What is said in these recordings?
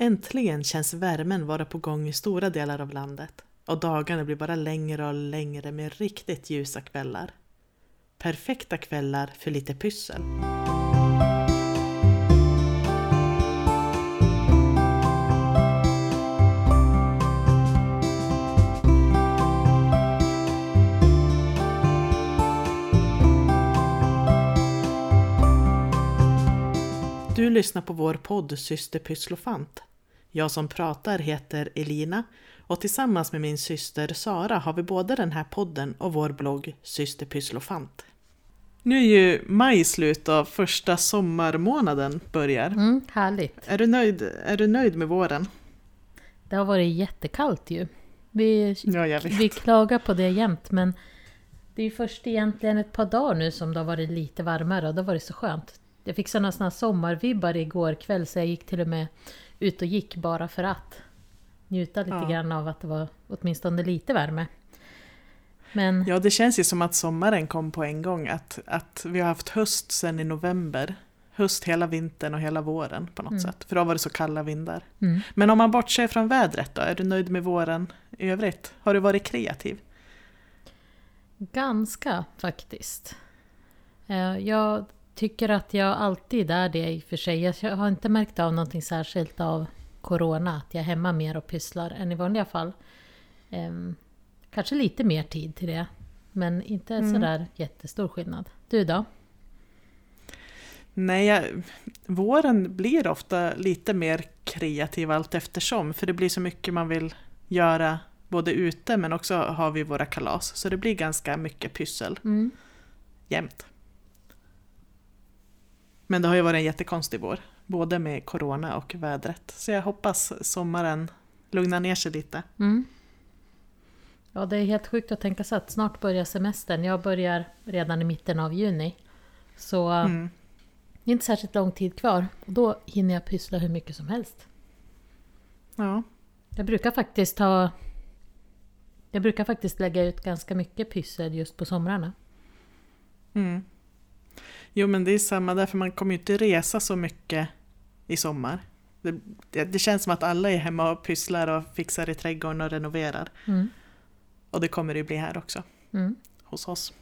Äntligen känns värmen vara på gång i stora delar av landet och dagarna blir bara längre och längre med riktigt ljusa kvällar. Perfekta kvällar för lite pyssel. Du lyssnar på vår podd Syster Pysslofant. Jag som pratar heter Elina och tillsammans med min syster Sara har vi både den här podden och vår blogg Syster Pysslofant. Nu är ju maj slut och första sommarmånaden börjar. Mm, härligt. Är, du nöjd, är du nöjd med våren? Det har varit jättekallt ju. Vi, Ja, vi klagar på det jämt men det är ju först egentligen ett par dagar nu som det har varit lite varmare och det har varit så skönt. Jag fick sådana såna sommarvibbar igår kväll så jag gick till och med ut och gick bara för att njuta lite Ja. grann av att det var åtminstone lite värme. Men Ja, det känns ju som att sommaren kom på en gång. Att, att vi har haft höst sedan i november. Höst hela vintern och hela våren på något Mm. sätt. För då var det så kalla vindar. mm, Men om man bortser från vädret då? Är du nöjd med våren i övrigt? Har du varit kreativ? ganska faktiskt. Eh, Jag tycker att jag alltid är det i och för sig. Jag har inte märkt av någonting särskilt av Corona, att jag är hemma mer och pysslar än i vanliga fall. Ehm, kanske lite mer tid till det, men inte Mm. sådär jättestor skillnad. Du då? Nej, jag, våren blir ofta lite mer kreativ allt eftersom. För det blir så mycket man vill göra både ute men också har vi våra kalas. Så det blir ganska mycket pyssel Mm. jämt. Men det har ju varit en jättekonstig vår. Både med corona och vädret. Så jag hoppas sommaren lugnar ner sig lite. Mm. Ja, det är helt sjukt att tänka sig att snart börjar semestern. Jag börjar redan i mitten av juni. Så Mm. det är inte särskilt lång tid kvar. Och då hinner jag pyssla hur mycket som helst. Ja. Jag brukar faktiskt ha... Jag brukar faktiskt lägga ut ganska mycket pyssel just på somrarna. Mm. Jo men det är samma där, för man kommer ju inte resa så mycket i sommar. Det, det, det känns som att alla är hemma och pysslar och fixar i trädgården och renoverar. Mm. Och det kommer det ju bli här också, Mm. hos oss.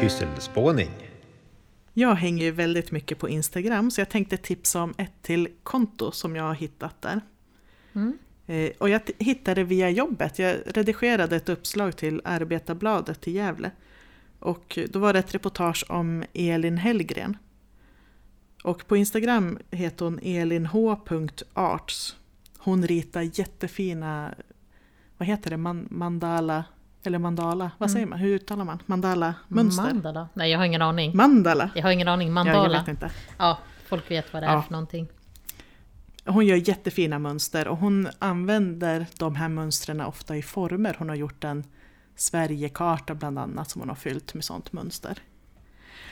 Pysselspåning. Jag hänger ju väldigt mycket på Instagram så jag tänkte tipsa om ett till konto som jag har hittat där. Mm. Eh, och jag hittade det via jobbet. Jag redigerade ett uppslag till Arbetarbladet i Gävle. Och då var det ett reportage om Elin Hellgren. Och på Instagram heter hon elinh.arts. Hon ritar jättefina, vad heter det, Man, mandala, eller mandala, vad Mm. säger man, hur uttalar man? Mandala-mönster? Mandala? Nej, jag har ingen aning. Mandala? Jag har ingen aning. Ja, jag Mandala. vet inte. Ja, folk vet vad det är Ja. för någonting. Hon gör jättefina mönster och hon använder de här mönstren ofta i former. Hon har gjort en Sverigekarta bland annat som hon har fyllt med sånt mönster.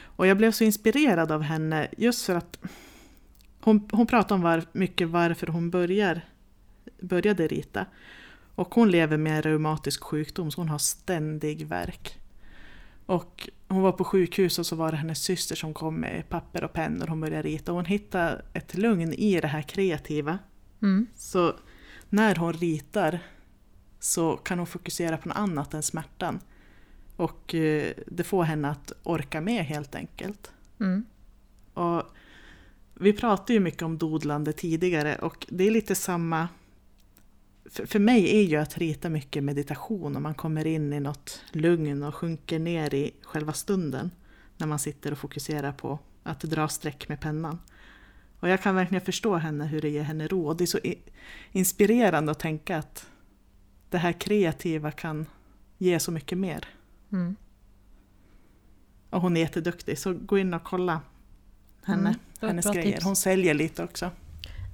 Och jag blev så inspirerad av henne just för att hon, hon pratar om var, mycket varför hon börjar, började rita. Och hon lever med en reumatisk sjukdom så hon har ständig värk. Och hon var på sjukhus och så var det hennes syster som kom med papper och pennor och hon började rita. Och hon hittade ett lugn i det här kreativa. Mm. Så när hon ritar så kan hon fokusera på något annat än smärtan. Och eh, det får henne att orka med helt enkelt. Mm. Och vi pratade ju mycket om dodlande tidigare och det är lite samma... För, för mig är ju att rita mycket meditation och man kommer in i något lugn och sjunker ner i själva stunden. När man sitter och fokuserar på att dra streck med pennan. Och jag kan verkligen förstå henne hur det ger henne. Och det är så inspirerande att tänka att det här kreativa kan ge så mycket mer. Mm. Och hon är jätteduktig, så gå in och kolla henne, Mm, hennes grejer. tips. Hon säljer lite också.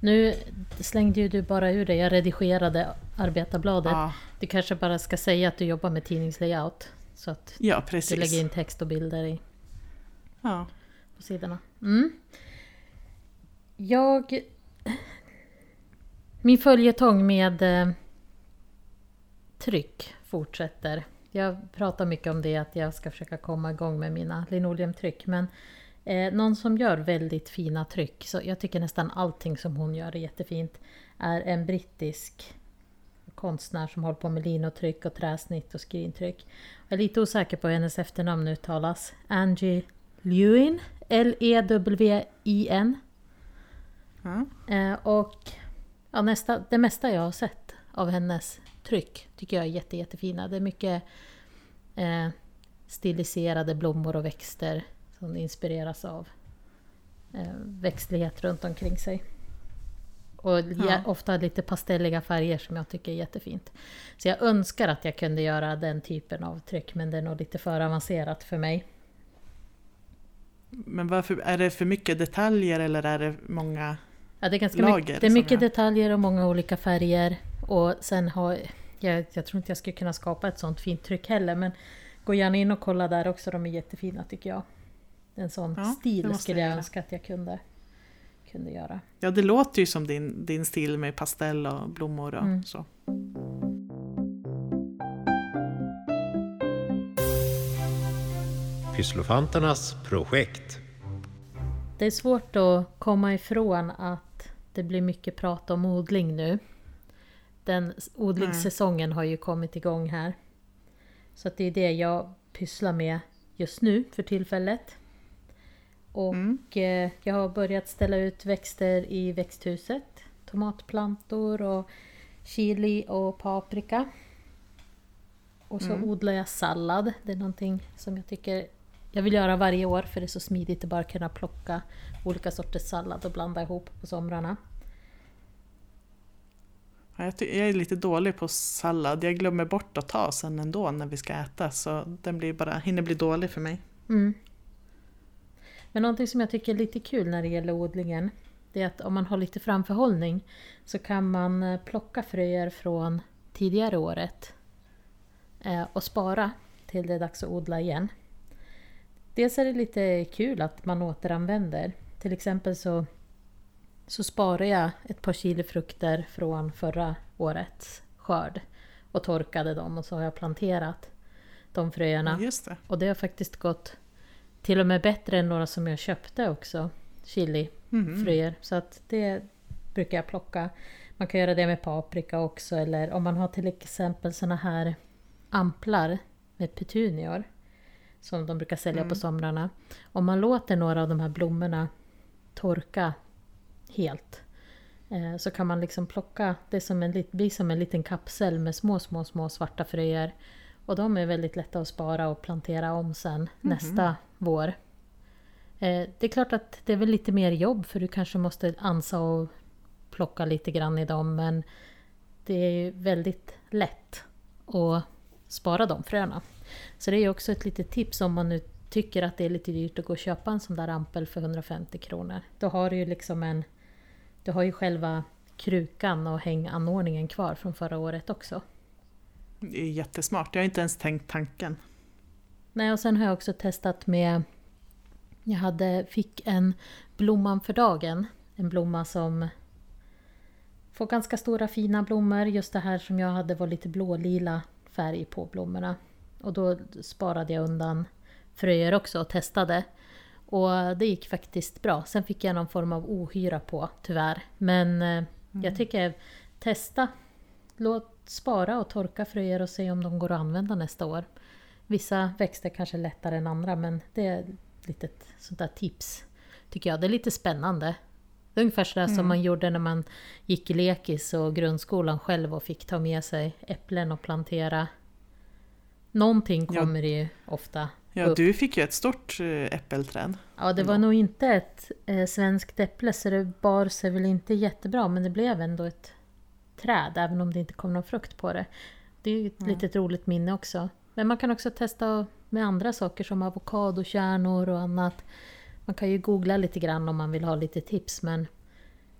Nu slängde ju du bara ur dig, jag redigerade Arbetarbladet. Ja, Du kanske bara ska säga att du jobbar med tidningslayout. Så att ja du lägger in text och bilder i, Ja. på sidorna. Mm. Jag... Min följetong med eh, tryck fortsätter. Jag pratar mycket om det, att jag ska försöka komma igång med mina linoleumtryck. Men Eh, någon som gör väldigt fina tryck, så jag tycker nästan allting som hon gör är jättefint, är en brittisk konstnär som håller på med linotryck och träsnitt och skrintryck. Jag är lite osäker på hur hennes efternamn uttalas. Angie Lewin, L-E-W-I-N. Ja. Eh, och ja, nästa, det mesta jag har sett av hennes tryck tycker jag är jätte, jättefina. Det är mycket eh, stiliserade blommor och växter som inspireras av eh, växtlighet runt omkring sig. Och Ja. ofta lite pastelliga färger som jag tycker är jättefint. Så jag önskar att jag kunde göra den typen av tryck men det är nog lite för avancerat för mig. Men varför, är det för mycket detaljer eller är det många? Ja, det är ganska Lager mycket, det är mycket detaljer och många olika färger. Och sen har jag, jag tror inte jag skulle kunna skapa ett sånt fint tryck heller men gå gärna in och kolla där också, de är jättefina tycker jag. En sån Ja, stil skulle jag jag göra. önska att jag kunde, kunde göra. Ja, det låter ju som din, din stil med pastell och blommor och Mm. så. Pysslofanternas projekt. Det är svårt att komma ifrån att det blir mycket prat om odling nu. Den odlingssäsongen har ju kommit igång här. Så det är det jag pysslar med just nu för tillfället. Och Mm. eh, jag har börjat ställa ut växter i växthuset. Tomatplantor och chili och paprika. Och så Mm. odlar jag sallad. Det är någonting som jag tycker jag vill göra varje år för det är så smidigt att bara kunna plocka olika sorters sallad och blanda ihop på somrarna. Jag, jag är lite dålig på sallad. Jag glömmer bort att ta sen ändå när vi ska äta så den blir bara, hinner bli dålig för mig. Mm. Men någonting som jag tycker är lite kul när det gäller odlingen det är att om man har lite framförhållning så kan man eh, plocka fröer från tidigare året eh, och spara till det är dags att odla igen. Dels är det lite kul att man återanvänder. Till exempel så, så sparar jag ett par kilo frukter från förra årets skörd och torkade dem och så har jag planterat de fröerna. Det. Och det har faktiskt gått till och med bättre än några som jag köpte också. Chilifröer. Mhm. Så att det brukar jag plocka. Man kan göra det med paprika också. Eller om man har till exempel såna här amplar med petunior. Som de brukar sälja Mm. på somrarna. Om man låter några av de här blommorna torka helt. eh, Så kan man liksom plocka, det som en, blir som en liten kapsel med små, små, små svarta fröer. Och de är väldigt lätta att spara och plantera om sen nästa vår. Eh, Det är klart att det är väl lite mer jobb för du kanske måste ansa och plocka lite grann i dem men det är väldigt lätt att spara de fröna. Så det är också ett litet tips om man nu tycker att det är lite dyrt att gå och köpa en sån där ampel för 150 kronor. Då har du ju liksom en... Du har ju själva krukan och hänganordningen kvar från förra året också. Det är jättesmart. Jag har inte ens tänkt tanken. Nej, och sen har jag också testat med... Jag hade, fick en blomman för dagen. En blomma som får ganska stora fina blommor. Just det här som jag hade var lite blålila färg på blommorna. Och då sparade jag undan fröer också och testade. Och det gick faktiskt bra. Sen fick jag någon form av ohyra på, tyvärr. Men eh, jag tycker testa. Låt spara och torka fröer och se om de går att använda nästa år. Vissa växter kanske är lättare än andra men det är ett litet sånt där tips. Tycker jag. Det är lite spännande. Det är ungefär sådär som man gjorde när man gick i lekis och grundskolan själv och fick ta med sig äpplen och plantera. Någonting Ja. kommer det ju ofta Ja, du fick ju ett stort eh, äppelträd. Ja, det var nog inte ett eh, svenskt äpple så det bar sig väl inte jättebra men det blev ändå ett träd även om det inte kom någon frukt på det. Det är ju ett litet roligt minne också. Men man kan också testa med andra saker som avokadokärnor och annat. Man kan ju googla lite grann om man vill ha lite tips men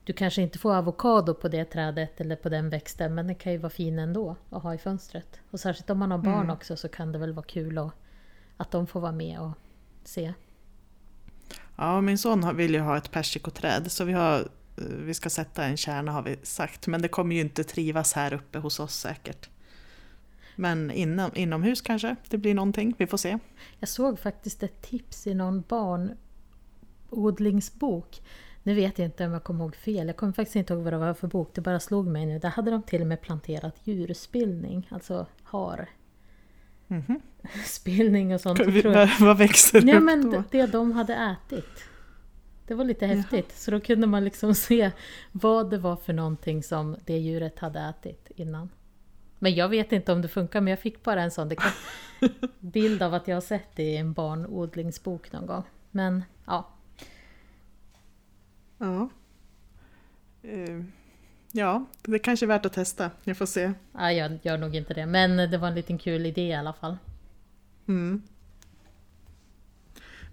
du kanske inte får avokado på det trädet eller på den växten men det kan ju vara fin ändå att ha i fönstret. Och särskilt om man har barn Mm. också så kan det väl vara kul att, att de får vara med och se. Ja, min son vill ju ha ett persikoträd så vi, har, vi ska sätta en kärna har vi sagt. Men det kommer ju inte trivas här uppe hos oss säkert. Men inom, inomhus kanske det blir någonting, vi får se. Jag såg faktiskt ett tips i någon odlingsbok. Nu vet jag inte om jag kommer ihåg fel. Jag kommer faktiskt inte ihåg vad det var för bok. Det bara slog mig nu. Där hade de till och med planterat djurspillning. Alltså har. Mhm. Spillning och sånt. Vi- jag. Vad, växer Ja upp men då? det, de hade ätit. Det var lite häftigt. Så då kunde man liksom se vad det var för någonting som det djuret hade ätit innan. Men jag vet inte om det funkar, men jag fick bara en sån kan, bild av att jag har sett det i en barnodlingsbok någon gång. Men ja, Ja. Eh, ja, det kanske är värt att testa. Jag får se. ja, jag gör nog inte det. Men det var en liten kul idé i alla fall. Mm.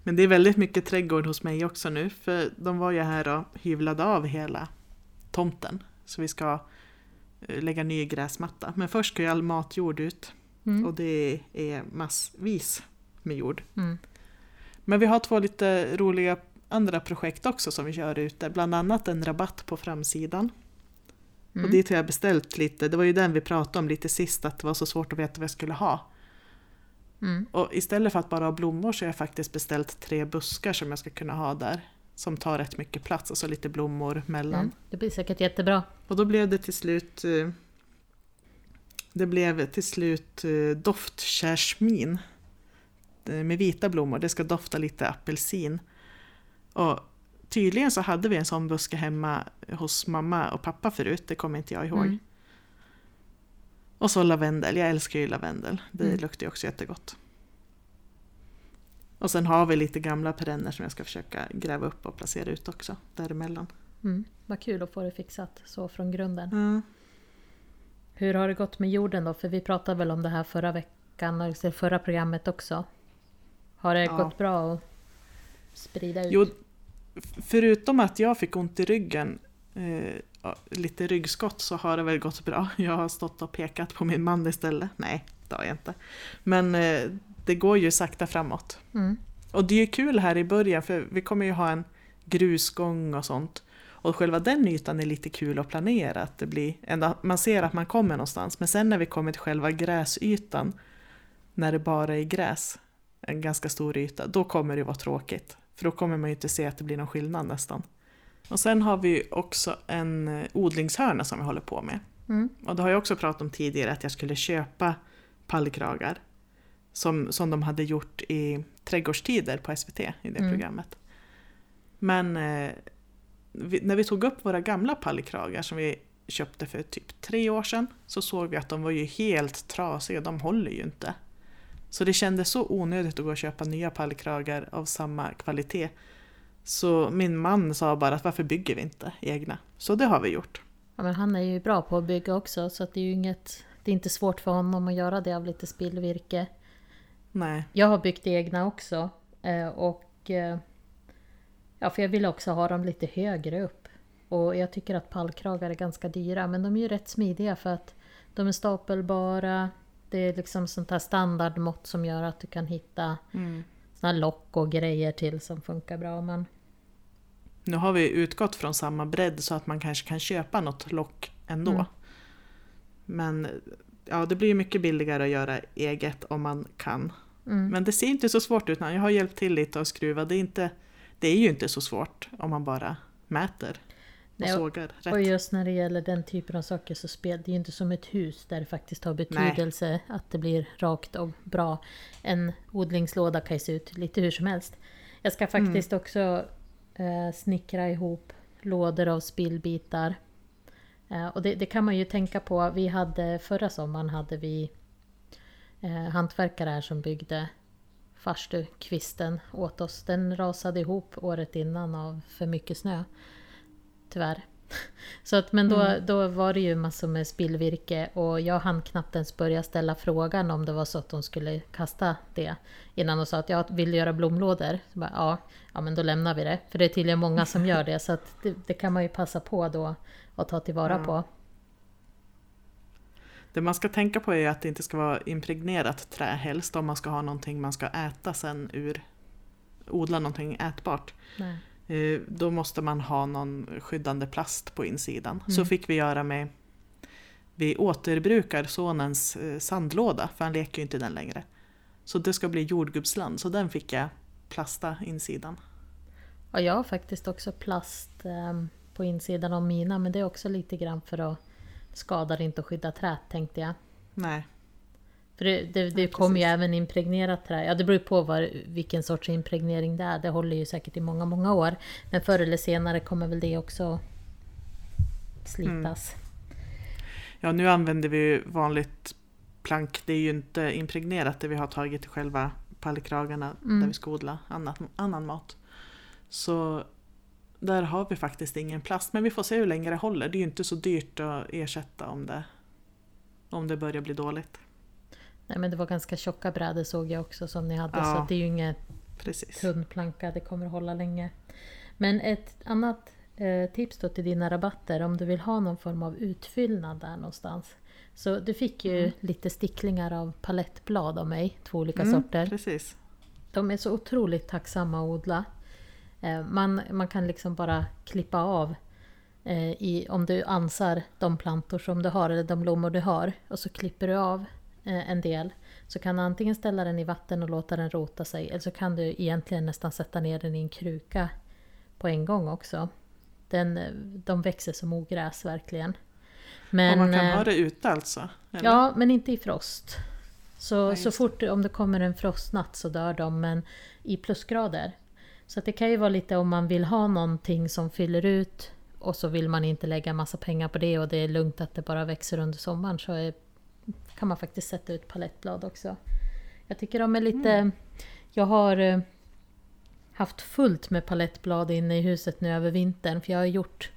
Men det är väldigt mycket trädgård hos mig också nu, för de var ju här och hyvlade av hela tomten. Så vi ska eh, lägga ny gräsmatta. Men först ska ju all matjord ut Mm. och det är massvis med jord. Mm. Men vi har två lite roliga andra projekt också som vi kör ute. Bland annat en rabatt på framsidan. Mm. Och dit har jag beställt lite. Det var ju den vi pratade om lite sist, att det var så svårt att veta vad jag skulle ha. Mm. Och istället för att bara ha blommor så har jag faktiskt beställt tre buskar som jag ska kunna ha där. Som tar rätt mycket plats, och så lite blommor mellan. Mm. Det blir säkert jättebra. Och då blev det till slut eh, Det blev till slut eh, doftkärsmin eh, med vita blommor. Det ska dofta lite apelsin. Och tydligen så hade vi en sån buske hemma hos mamma och pappa förut, det kommer inte jag ihåg. Mm. Och så lavendel, jag älskar ju lavendel. Det Mm. luktar ju också jättegott. Och sen har vi lite gamla perenner som jag ska försöka gräva upp och placera ut också däremellan. Mm. Vad kul att få det fixat så från grunden. Mm. Hur har det gått med jorden då? För vi pratade väl om det här förra veckan, eller förra programmet också. Har det Ja. gått bra att sprida ut? Jo, förutom att jag fick ont i ryggen, eh, lite ryggskott, så har det väl gått bra. Jag har stått och pekat på min man istället. Nej, det har jag inte. Men eh, det går ju sakta framåt. Mm. Och det är ju kul här i början, för vi kommer ju ha en grusgång och sånt. Och själva den ytan är lite kul att planera. Att det blir, man ser att man kommer någonstans. Men sen när vi kommer till själva gräsytan, när det bara är gräs, en ganska stor yta, då kommer det vara tråkigt. För då kommer man ju inte se att det blir någon skillnad nästan. Och sen har vi också en eh, odlingshörna som vi håller på med. Mm. Och det har jag också pratat om tidigare, att jag skulle köpa pallkragar. Som, som de hade gjort i Trädgårdstider på SVT, i det Mm. programmet. Men eh, vi, när vi tog upp våra gamla pallkragar som vi köpte för typ tre år sedan, så såg vi att de var ju helt trasiga, de håller ju inte. Så det kändes så onödigt att gå och köpa nya pallkragar av samma kvalitet. Så min man sa bara att varför bygger vi inte egna? Så det har vi gjort. Ja, men han är ju bra på att bygga också så det är ju inget... Det är inte svårt för honom att göra det av lite spillvirke. Nej. Jag har byggt egna också. eh, Och... eh, Ja, för jag vill också ha dem lite högre upp. Och jag tycker att pallkragar är ganska dyra, men de är ju rätt smidiga för att de är stapelbara. Det är liksom sånt här standardmått som gör att du kan hitta Mm. såna lock och grejer till som funkar bra. Men Nu har vi utgått från samma bredd så att man kanske kan köpa något lock ändå. Mm. Men ja, det blir ju mycket billigare att göra eget om man kan. mm. Men det ser inte så svårt ut. Jag har hjälpt till lite och skruva. Det är, inte, det är ju inte så svårt om man bara mäter och Nej, sågar rätt. Och just när det gäller den typen av saker så spelar det ju inte som ett hus där det faktiskt har betydelse att det blir rakt och bra. En odlingslåda kan ju se ut lite hur som helst. Jag ska faktiskt också eh, snickra ihop lådor av spillbitar. Eh, och det, det kan man ju tänka på. Vi hade förra sommaren hade vi eh, hantverkare här som byggde farstukvisten åt oss. Den rasade ihop året innan av för mycket snö. Tyvärr. Så att, men då, Mm. då var det ju massor med spillvirke och jag hann knappt ens börja ställa frågan om det var så att de skulle kasta det. Innan de sa att jag vill göra blomlådor. Så bara, ja, ja, men då lämnar vi det. För det är tydligen många som gör det så att det, det kan man ju passa på då och ta tillvara Ja. på. Det man ska tänka på är att det inte ska vara impregnerat trä helst om man ska ha någonting man ska äta sen ur odla någonting ätbart. Nej. Eh, Då måste man ha någon skyddande plast på insidan. Så Mm. fick vi göra med vi återbrukar sonens eh, sandlåda, för han leker ju inte den längre. Så det ska bli jordgubbsland, så den fick jag plasta insidan. Ja, jag har faktiskt också plast eh, på insidan av mina men det är också lite grann för att skada inte och skydda trät tänkte jag. Nej. För det, det, det Ja, kommer ju även impregnerat trä. Ja, det beror ju på vad, vilken sorts impregnering det är. Det håller ju säkert i många, många år. Men förr eller senare kommer väl det också slitas. Ja, nu använder vi ju vanligt plank. Det är ju inte impregnerat det vi har tagit i själva pallkragarna Mm. där vi ska odla annat, annan mat. Så där har vi faktiskt ingen plast. Men vi får se hur länge det håller. Det är ju inte så dyrt att ersätta om det, om det börjar bli dåligt. Nej, men det var ganska tjocka brädor såg jag också som ni hade. Ja. Så det är ju inget Precis. tunn planka, det kommer hålla länge. Men ett annat eh, tips då till dina rabatter om du vill ha någon form av utfyllnad där någonstans. Så du fick ju Mm. lite sticklingar av palettblad av mig, två olika Mm, sorter. Precis. De är så otroligt tacksamma att odla. Eh, Man, man kan liksom bara klippa av eh, i, om du ansar de plantor som du har eller de blommor du har och så klipper du av en del. Så kan du antingen ställa den i vatten och låta den rota sig eller så kan du egentligen nästan sätta ner den i en kruka på en gång också. Den, eh, de växer som ogräs verkligen. Men, och man kan eh, ha det ute alltså? eller? Ja, men inte i frost. Så, Ja, så fort om det kommer en frostnatt så dör de, men i plusgrader. Så det kan ju vara lite om man vill ha någonting som fyller ut och så vill man inte lägga massa pengar på det och det är lugnt att det bara växer under sommaren så är, kan man faktiskt sätta ut palettblad också. Jag tycker de är lite... Mm. Jag har eh, haft fullt med palettblad inne i huset nu över vintern för jag har gjort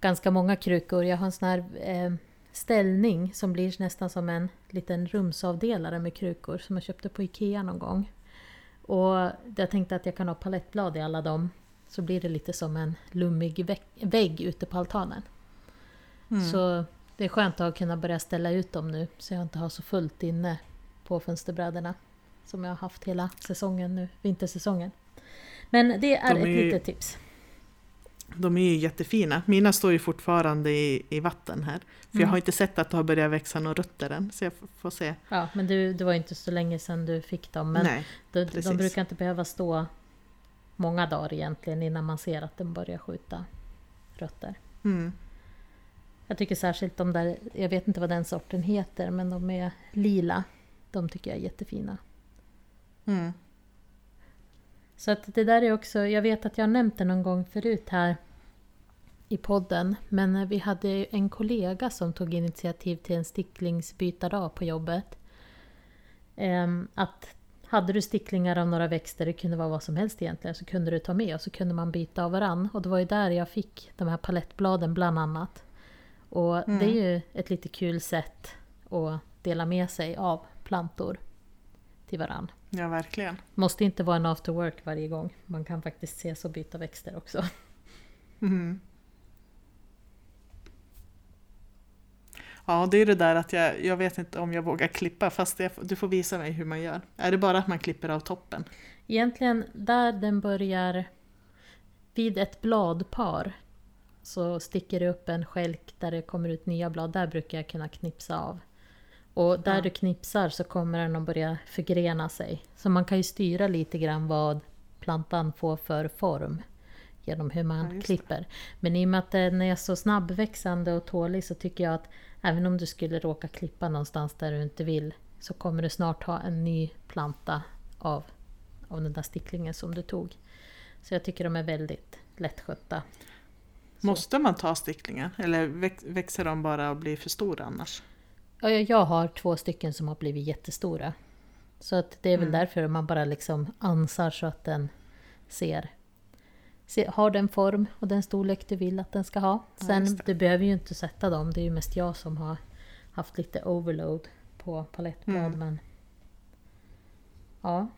ganska många krukor. Jag har en sån här eh, ställning som blir nästan som en liten rumsavdelare med krukor som jag köpte på Ikea någon gång. Och jag tänkte att jag kan ha palettblad i alla dem. Så blir det lite som en lummig vägg, vägg ute på altanen. Mm. Så det är skönt att kunna börja ställa ut dem nu så jag inte har så fullt inne på fönsterbrädorna. Som jag har haft hela säsongen nu, vintersäsongen. Men det är De ett är ju- litet tips. De är ju jättefina. Mina står ju fortfarande i, i vatten här. För jag Mm. har inte sett att det har börjat växa några rötter än. Så jag får se. Ja, men du, det var inte så länge sedan du fick dem. Men Nej. de, de brukar inte behöva stå många dagar egentligen innan man ser att den börjar skjuta rötter. Mm. Jag tycker särskilt de där, jag vet inte vad den sorten heter, men de är lila. De tycker jag är jättefina. Mm. Så att det där är också, jag vet att jag har nämnt det någon gång förut här i podden. Men vi hade en kollega som tog initiativ till en sticklingsbytardag på jobbet. Ehm, att hade du sticklingar av några växter, det kunde vara vad som helst egentligen, så kunde du ta med och så kunde man byta av varann. Och det var ju där jag fick de här palettbladen bland annat. Och Mm. det är ju ett lite kul sätt att dela med sig av plantor till varann. Ja, verkligen. Måste inte vara en after work varje gång. Man kan faktiskt ses och byta växter också. Mm. Ja, det är det där att jag, jag vet inte om jag vågar klippa fast jag, du får visa mig hur man gör. Är det bara att man klipper av toppen? Egentligen där den börjar vid ett bladpar så sticker det upp en skälk där det kommer ut nya blad. Där brukar jag kunna knipsa av. Och där Ja. du knipsar så kommer den att börja förgrena sig. Så man kan ju styra lite grann vad plantan får för form genom hur Ja, man det. klipper. Men i och med att den är så snabbväxande och tålig så tycker jag att även om du skulle råka klippa någonstans där du inte vill så kommer du snart ha en ny planta av, av den där sticklingen som du tog. Så jag tycker de är väldigt lättskötta. Måste man ta sticklingar? Eller väx, växer de bara och blir för stora annars? Ja, jag- har två stycken som har blivit jättestora. Så att det är väl Mm. därför man bara liksom ansar så att den ser, ser har den form och den storlek du vill att den ska ha. Ja, Sen det. du behöver ju inte sätta dem, det är ju mest jag som har haft lite overload på palettblad. Mm. Men ja,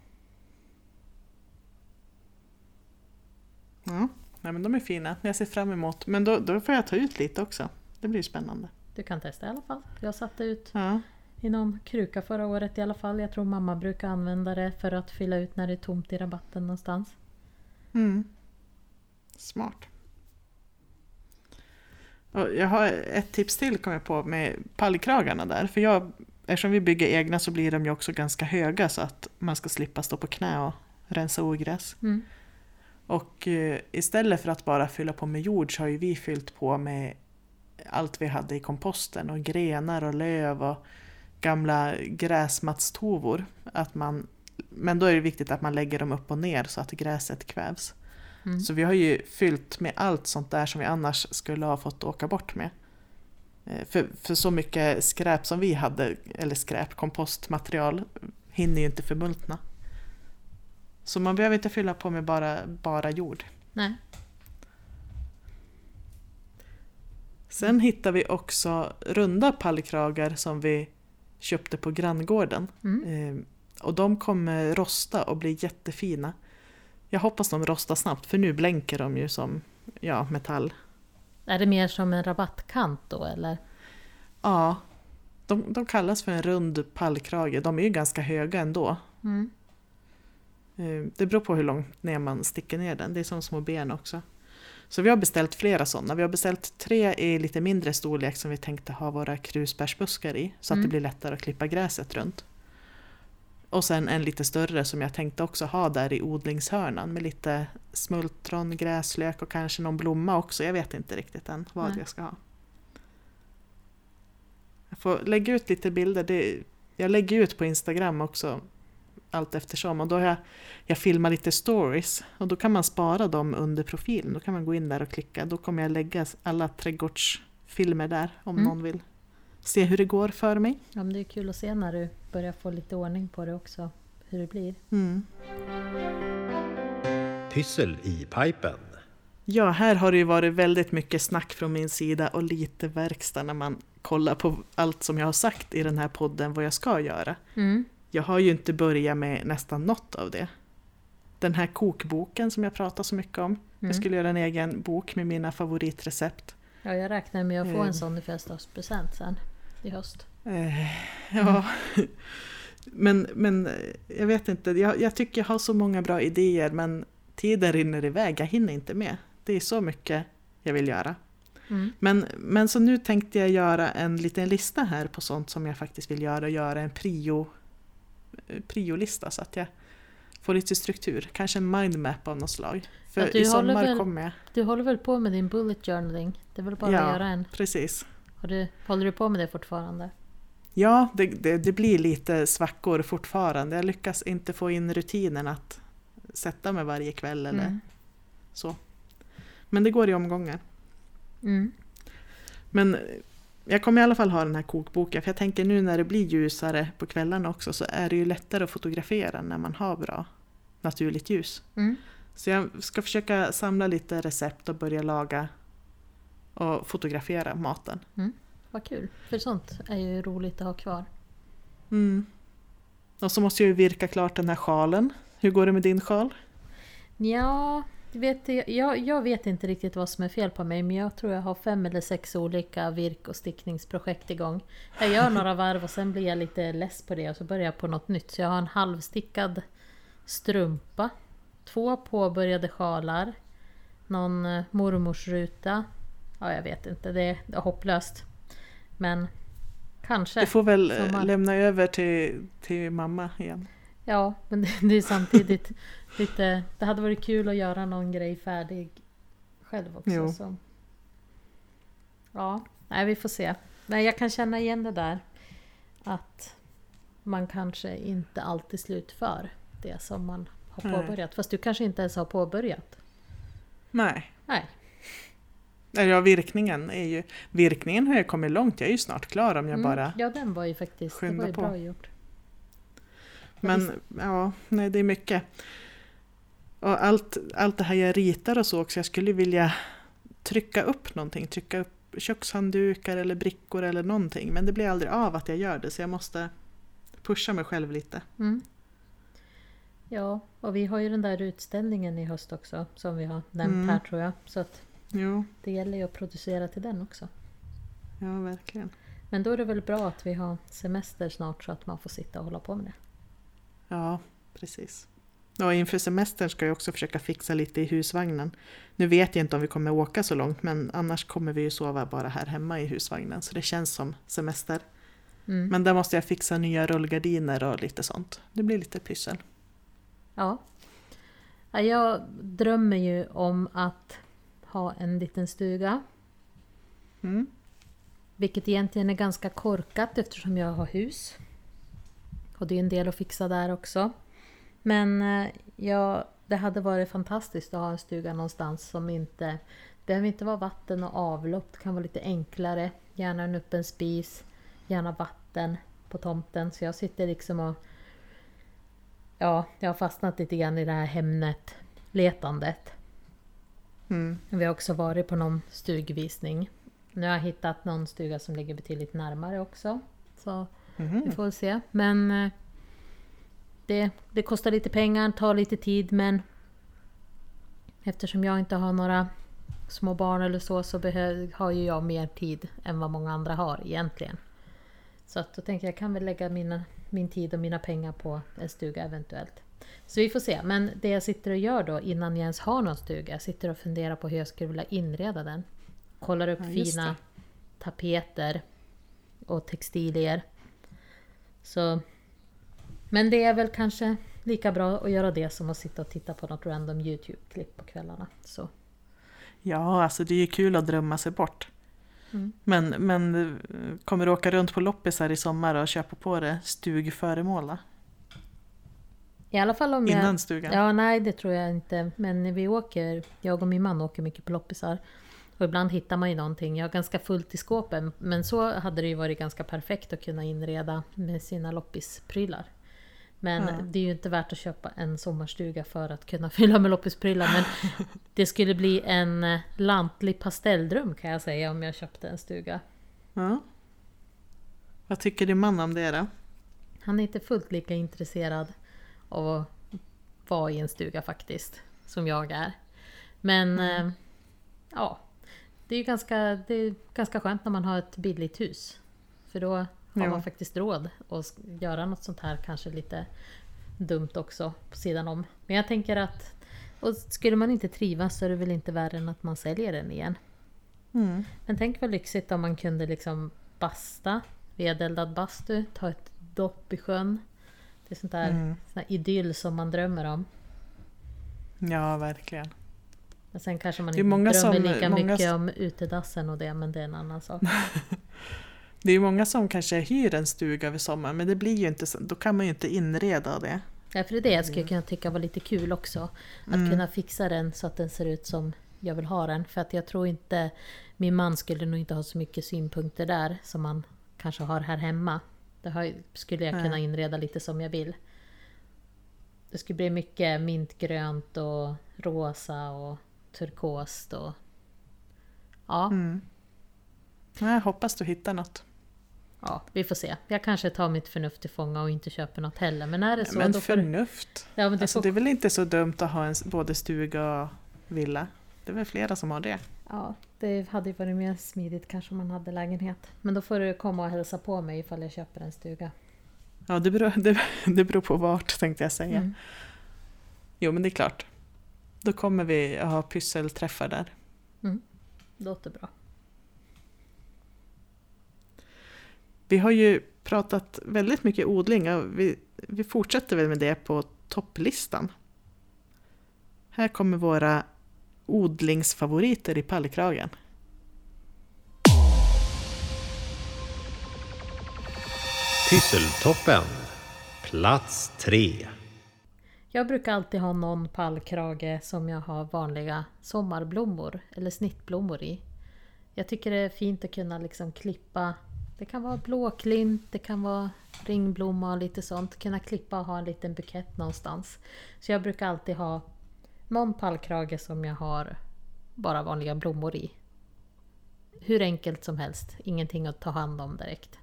Ja, Nej, men de är fina. Jag ser fram emot. Men då, då får jag ta ut lite också. Det blir spännande. du kan testa i alla fall. Jag satte ut Ja, i någon kruka förra året i alla fall. Jag tror mamma brukar använda det för att fylla ut när det är tomt i rabatten någonstans. mm. Smart. Och jag har ett tips till kom jag på med pallkragarna där. För jag, eftersom vi bygger egna så blir de ju också ganska höga så att man ska slippa stå på knä och rensa ogräs. Mm. Och eh, istället för att bara fylla på med jord så har ju vi fyllt på med allt vi hade i komposten och grenar och löv och gamla gräsmattstovor. Att man, men då är det viktigt att man lägger dem upp och ner så att gräset kvävs. Mm. Så vi har ju fyllt med allt sånt där som vi annars skulle ha fått åka bort med. Eh, För, för så mycket skräp som vi hade, eller skräp, kompostmaterial, hinner ju inte förmultna. Så man behöver inte fylla på med bara, bara jord. Nej. Sen hittar vi också runda pallkragar som vi köpte på granngården. Mm. Eh, och de kommer rosta och bli jättefina. Jag hoppas de rostar snabbt för nu blänker de ju som ja, metall. Är det mer som en rabattkant då eller? Ja, de, de kallas för en rund pallkrage. De är ju ganska höga ändå. Mm. Eh, Det beror på hur långt ner man sticker ner den. Det är som små ben också. Så vi har beställt flera sådana. Vi har beställt tre i lite mindre storlek som vi tänkte ha våra krusbärsbuskar i. Så att Mm. det blir lättare att klippa gräset runt. Och sen en lite större som jag tänkte också ha där i odlingshörnan med lite smultron, gräslök och kanske någon blomma också. Jag vet inte riktigt än vad Nej. jag ska ha. Jag får lägga ut lite bilder. Det, jag lägger ut på Instagram också allt eftersom. Och då har jag, jag filmar lite stories och då kan man spara dem under profilen. Då kan man gå in där och klicka. Då kommer jag lägga alla trädgårdsfilmer där om Mm. någon vill se hur det går för mig. Ja, men det är kul att se när du börjar få lite ordning på det också. Hur det blir. Mm. Pyssel i pipen. Ja, här har det ju varit väldigt mycket snack från min sida och lite verkstad när man kollar på allt som jag har sagt i den här podden vad jag ska göra. Mm. Jag har ju inte börjat med nästan något av det. Den här kokboken som jag pratar så mycket om. Jag Mm. skulle göra en egen bok med mina favoritrecept. Ja, jag räknar med att få Mm. en sån i födelsedagspresent sen i höst. Eh, ja. Men, men eh, jag vet inte, jag, jag tycker jag har så många bra idéer men tiden rinner iväg, jag hinner inte med. Det är så mycket jag vill göra. Mm. Men, men så nu tänkte jag göra en liten lista här på sånt som jag faktiskt vill göra och göra en prio, eh, priolista så att jag får lite struktur. Kanske en mindmap av något slag. För Ja, i sommar kommer jag. Du håller väl på med din bullet journaling? Det är väl bara Ja. att göra en? Precis. Har du, håller du på med det fortfarande? Ja, det, det, det blir lite svackor fortfarande. Jag lyckas inte få in rutinen att sätta mig varje kväll eller Mm. så. Men det går i omgångar. Mm. Men jag kommer i alla fall ha den här kokboken för jag tänker nu när det blir ljusare på kvällarna också så är det ju lättare att fotografera när man har bra naturligt ljus. Mm. Så jag ska försöka samla lite recept och börja laga och fotografera maten. Vad kul, för sånt är ju roligt att ha kvar. Mm. Och så måste jag ju virka klart den här sjalen. Hur går det med din sjal? Ja, vet jag, jag, vet inte riktigt vad som är fel på mig men jag tror jag har fem eller sex olika virk och stickningsprojekt igång. Jag gör några varv och sen blir jag lite less på det och så börjar jag på något nytt. Så jag har en halvstickad strumpa, två påbörjade sjalar, någon eh, mormorsruta. Ja, jag vet inte, det är, det är hopplöst. Men kanske. Du får väl eh, sommar. lämna över till, till mamma igen. Ja, men det, det är samtidigt lite... Det hade varit kul att göra någon grej färdig själv också. Jo. Så. Ja, nej vi får se. Men jag kan känna igen det där. Att man kanske inte alltid slutför det som man har påbörjat. Fast du kanske inte ens har påbörjat. Nej. Nej. Ja, virkningen är ju... Virkningen har jag kommit långt. Jag är ju snart klar om jag Mm, bara... Ja, den var ju faktiskt... Det var ju på. bra gjort. Men ja, nej det är mycket. Och allt, allt det här jag ritar och så också. Jag skulle vilja trycka upp någonting. Trycka upp kökshanddukar eller brickor eller någonting. Men det blir aldrig av att jag gör det. Så jag måste pusha mig själv lite. Mm. Ja, och vi har ju den där utställningen i höst också. Som vi har nämnt Mm. här tror jag. Så att Jo, Det gäller ju att producera till den också. ja verkligen. Men då är det väl bra att vi har semester snart så att man får sitta och hålla på med det. Ja, precis. Och inför semestern ska jag också försöka fixa lite i husvagnen. Nu vet jag inte om vi kommer åka så långt men annars kommer vi ju sova bara här hemma i husvagnen. Så det känns som semester. Mm. Men där måste jag fixa nya rullgardiner och lite sånt. Det blir lite pyssel. Ja. Ja, Jag drömmer ju om att ha en liten stuga. Mm. Vilket egentligen är ganska korkat eftersom jag har hus. Och det är en del att fixa där också. Men eh, ja, det hade varit fantastiskt att ha en stuga någonstans som inte... Det behöver inte vara vatten och avlopp, det kan vara lite enklare. Gärna en öppen spis, gärna vatten på tomten. Så jag sitter liksom och... Ja, jag har fastnat lite grann i det här Hemnet-letandet. Mm. Vi har också varit på någon stugvisning. Nu har jag hittat någon stuga som ligger betydligt närmare också. Så Mhm. vi får väl se. Men eh, det, det kostar lite pengar, tar lite tid men eftersom jag inte har några små barn eller så så behöv, har ju jag mer tid än vad många andra har egentligen. Så att då tänker jag kan väl lägga mina, min tid och mina pengar på en stuga eventuellt. Så vi får se. Men det jag sitter och gör då innan jag ens har någon stuga, jag sitter och funderar på hur jag skulle vilja inreda den. Kollar upp Ja, fina det. tapeter och textilier. Så... Men det är väl kanske lika bra att göra det som att sitta och titta på något random YouTube-klipp på kvällarna. Så. Ja, alltså det är ju kul att drömma sig bort. Mm. Men, men eh, kommer du åka runt på loppisar i sommar och köpa på dig stugföremål då? I alla fall om jag... Innan stugan? Ja, nej det tror jag inte. Men vi åker, jag och min man åker mycket på loppisar. Och ibland hittar man ju någonting. Jag har ganska fullt i skåpen. Men så hade det ju varit ganska perfekt att kunna inreda med sina loppisprylar. Men Ja. det är ju inte värt att köpa en sommarstuga för att kunna fylla med loppisprylar. Men det skulle bli en eh, lantlig pastelldröm kan jag säga om jag köpte en stuga. Ja. Vad tycker din man om det då? Han är inte fullt lika intresserad av att vara i en stuga faktiskt, som jag är. Men Mm. eh, ja, det är ju ganska, det är ganska skönt när man har ett billigt hus. För då har Ja. man faktiskt råd att göra något sånt här kanske lite dumt också på sidan om. Men jag tänker att och skulle man inte trivas så är det väl inte värre än att man säljer den igen. Mm. Men tänk vad lyxigt om man kunde liksom basta, vedeldad bastu, ta ett dopp i sjön. Det är sånt där, Mm. idyll som man drömmer om. Ja, verkligen. Men sen kanske man inte många drömmer som- lika många mycket om utedassen och det, men det är en annan sak. Det är ju många som kanske hyr en stuga över sommaren men det blir ju inte så, då kan man ju inte inreda det. Ja, för det är det jag skulle kunna tycka var lite kul också. Att Mm. kunna fixa den så att den ser ut som jag vill ha den. För att jag tror inte, min man skulle nog inte ha så mycket synpunkter där som man kanske har här hemma. Det har, skulle jag kunna inreda lite som jag vill. Det skulle bli mycket mintgrönt och rosa och turkost och... Ja, Mm. Ja, Jag hoppas du hittar något. ja, vi får se. Jag kanske tar mitt förnuft till fånga och inte köper något heller. Men är det så, men då förnuft. Ja, men det Alltså, får det är väl inte så dumt att ha en, både stuga och villa? Det är väl flera som har det? Ja, det hade ju varit mer smidigt kanske om man hade lägenhet. Men då får du komma och hälsa på mig ifall jag köper en stuga. Ja, det beror, det, det beror på vart tänkte jag säga. Mm. Jo, men det är klart. Då kommer vi att ha pysselträffar där. Låter bra. Vi har ju pratat väldigt mycket odling och vi, vi fortsätter väl med det på topplistan. Här kommer våra odlingsfavoriter i pallkragen. Pysseltoppen. Plats tre. Jag brukar alltid ha någon pallkrage som jag har vanliga sommarblommor eller snittblommor i. Jag tycker det är fint att kunna liksom klippa. Det kan vara blåklint, det kan vara ringblomma och lite sånt. Kunna klippa och ha en liten bukett någonstans. Så jag brukar alltid ha någon pallkrage som jag har bara vanliga blommor i. Hur enkelt som helst, ingenting att ta hand om direkt.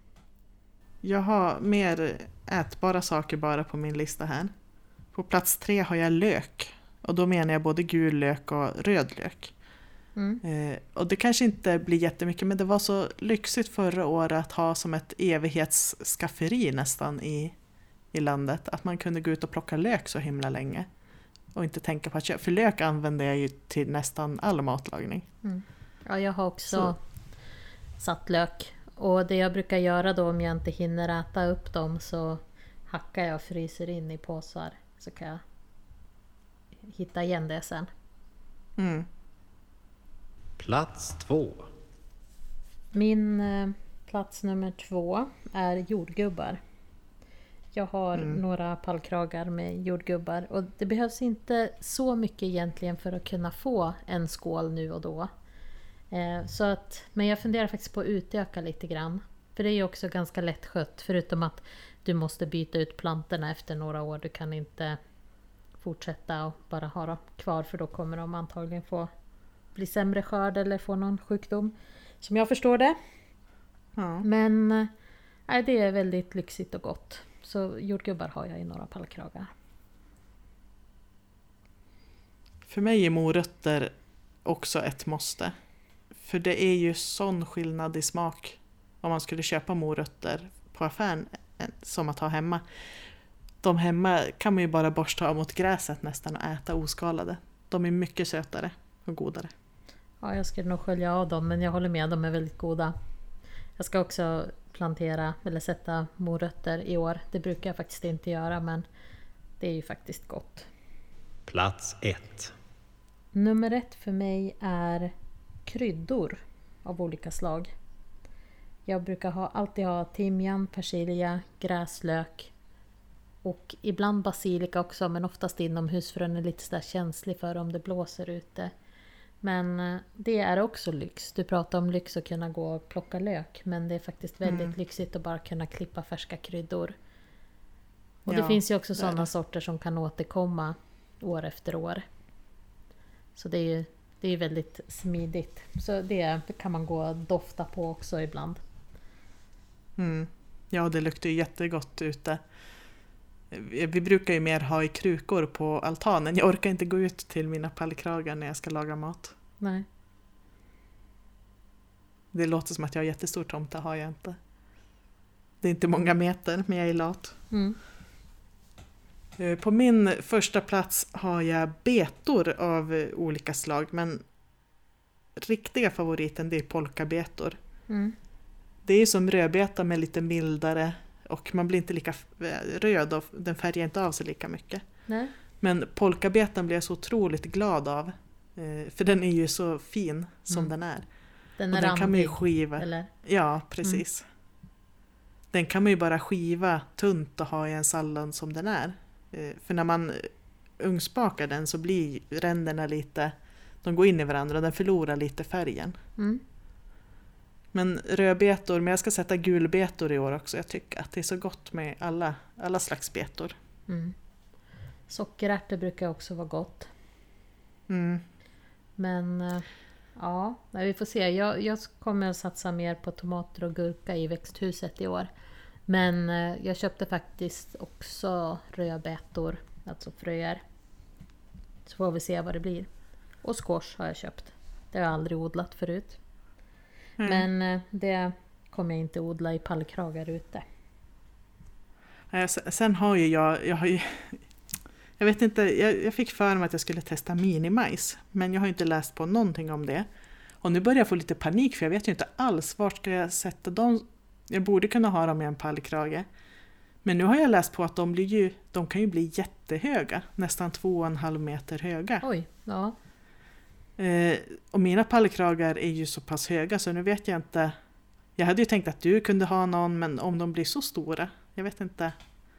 Jag har mer ätbara saker bara på min lista här. På plats tre har jag lök. Och då menar jag både gul lök och röd lök. Mm. Eh, och det kanske inte blir jättemycket men det var så lyxigt förra året att ha som ett evighetsskafferi nästan i, i landet. Att man kunde gå ut och plocka lök så himla länge. Och inte tänka på att köpa, för lök använder jag ju till nästan all matlagning. Ja, jag har också Så. satt lök. Och det jag brukar göra då om jag inte hinner äta upp dem så hackar jag och fryser in i påsar. Så kan jag hitta igen det sen. Mm. Plats två. Min eh, plats nummer två är jordgubbar. Jag har Mm. några pallkragar med jordgubbar och det behövs inte så mycket egentligen för att kunna få en skål nu och då. Eh, så att, men jag funderar faktiskt på att utöka lite grann. För det är ju också ganska lättskött förutom att du måste byta ut plantorna efter några år. Du kan inte fortsätta och bara ha dem kvar för då kommer de antagligen få bli sämre skörd eller få någon sjukdom. Som jag förstår det. Ja. Men nej, det är väldigt lyxigt och gott. Så jordgubbar har jag i några pallkragar. För mig är morötter också ett måste. För det är ju sån skillnad i smak om man skulle köpa morötter på affären som att ha hemma. De hemma kan man ju bara borsta av mot gräset nästan och äta oskalade. De är mycket sötare och godare. Ja, jag skulle nog skölja av dem men jag håller med, de är väldigt goda. Jag ska också plantera eller sätta morötter i år. Det brukar jag faktiskt inte göra men det är ju faktiskt gott. Plats ett. Nummer ett för mig är kryddor av olika slag. Jag brukar ha, alltid ha timjan, persilja, gräslök och ibland basilika också men oftast inomhus för den är lite sådär känslig för om det blåser ute. Men eh, det är också lyx. Du pratar om lyx att kunna gå och plocka lök men det är faktiskt väldigt Mm. lyxigt att bara kunna klippa färska kryddor. Och Ja, det finns ju också sådana sorter som kan återkomma år efter år. Så det är ju det är väldigt smidigt. Så det kan man gå och dofta på också ibland. Mm. Ja, det luktar ju jättegott ute. Vi brukar ju mer ha i krukor på altanen. Jag orkar inte gå ut till mina pallkragar när jag ska laga mat. Nej. Det låter som att jag har jättestor tomte, har jag inte. Det är inte många meter, men jag är lat. Mm. Eh, På min första plats har jag betor av eh, olika slag, men riktiga favoriten det är polkabetor. Mm. Det är som rödbeta med lite mildare och man blir inte lika eh, röd och den färgar inte av sig lika mycket. Nej. Men polkabetan blir jag så otroligt glad av. eh, För den är ju så fin som Mm. den är. Den Och är den kan man ju randig, skiva. eller? Ja, precis. Den kan man ju bara skiva tunt och ha i en sallad som den är. Eh, För när man ugnsbakar den så blir ränderna lite, de går in i varandra och den förlorar lite färgen. Mm. Men rödbetor, men jag ska sätta gulbetor i år också. Jag tycker att det är så gott med alla, alla slags betor. Mm. Sockerärtor brukar också vara gott. Mm. Men eh, ja, vi får se. Jag, jag kommer att satsa mer på tomater och gurka i växthuset i år. Men eh, jag köpte faktiskt också rödbetor, alltså fröer. Så får vi se vad det blir. Och squash har jag köpt. Det har jag aldrig odlat förut. Mm. Men eh, det kommer jag inte odla i pallkragar ute. Sen har ju jag, jag har ju, jag vet inte, jag, jag fick för mig att jag skulle testa minimajs, men jag har inte läst på någonting om det. Och nu börjar jag få lite panik för jag vet ju inte alls vart ska jag sätta dem. Jag borde kunna ha dem i en pallkrage. Men nu har jag läst på att de, blir ju, de kan ju bli jättehöga, nästan två och en halv meter höga. Oj, ja. Eh, och mina pallkragar är ju så pass höga så nu vet jag inte. Jag hade ju tänkt att du kunde ha någon, men om de blir så stora, jag vet inte.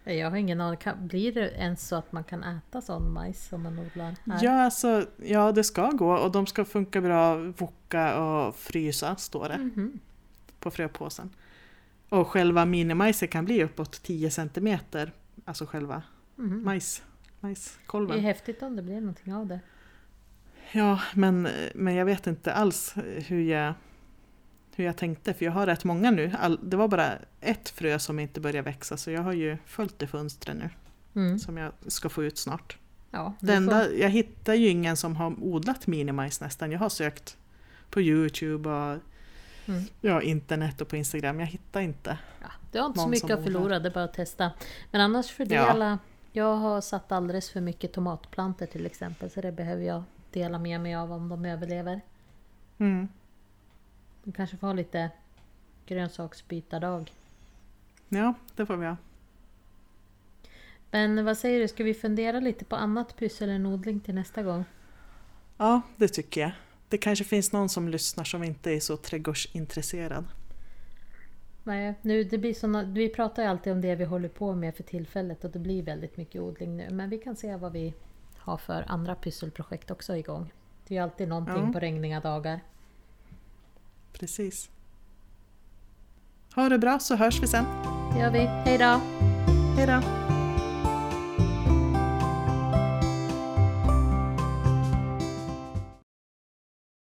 Jag har ingen aning. Blir det ens så att man kan äta sån majs som man odlar här? Ja, alltså, ja, det ska gå och de ska funka bra voka och frysa, står det Mhm. på fröpåsen. Och själva minimajsen kan bli uppåt 10 centimeter, alltså själva Mhm. majs, Det är majskolven. häftigt om det blir någonting av det. Ja, men, men jag vet inte alls hur jag, hur jag tänkte, för jag har rätt många nu. All, det var bara ett frö som inte började växa, så jag har ju fullt i fönstret nu, Mm. som jag ska få ut snart. Ja, Det enda, jag hittar ju ingen som har odlat minimajs nästan. Jag har sökt på Youtube och Mm. ja, internet och på Instagram. Jag hittar inte. Ja, du har inte så mycket att förlora, det är bara att testa. Men annars fördela. Jag har satt alldeles för mycket tomatplanter till exempel, så det behöver jag dela med mig av om de överlever. Mm. De kanske får ha lite grönsaksbytardag. Ja, det får vi ha. Men vad säger du, ska vi fundera lite på annat pyssel än odling till nästa gång? Ja, det tycker jag. Det kanske finns någon som lyssnar som inte är så trädgårdsintresserad. Nej, nu, det blir såna, vi pratar ju alltid om det vi håller på med för tillfället och det blir väldigt mycket odling nu. Men vi kan se vad vi har för andra pysselprojekt också igång. Det är ju alltid någonting Ja. på regniga dagar. Precis. Ha det bra så hörs vi sen. Det gör vi. Hej då! Hej då!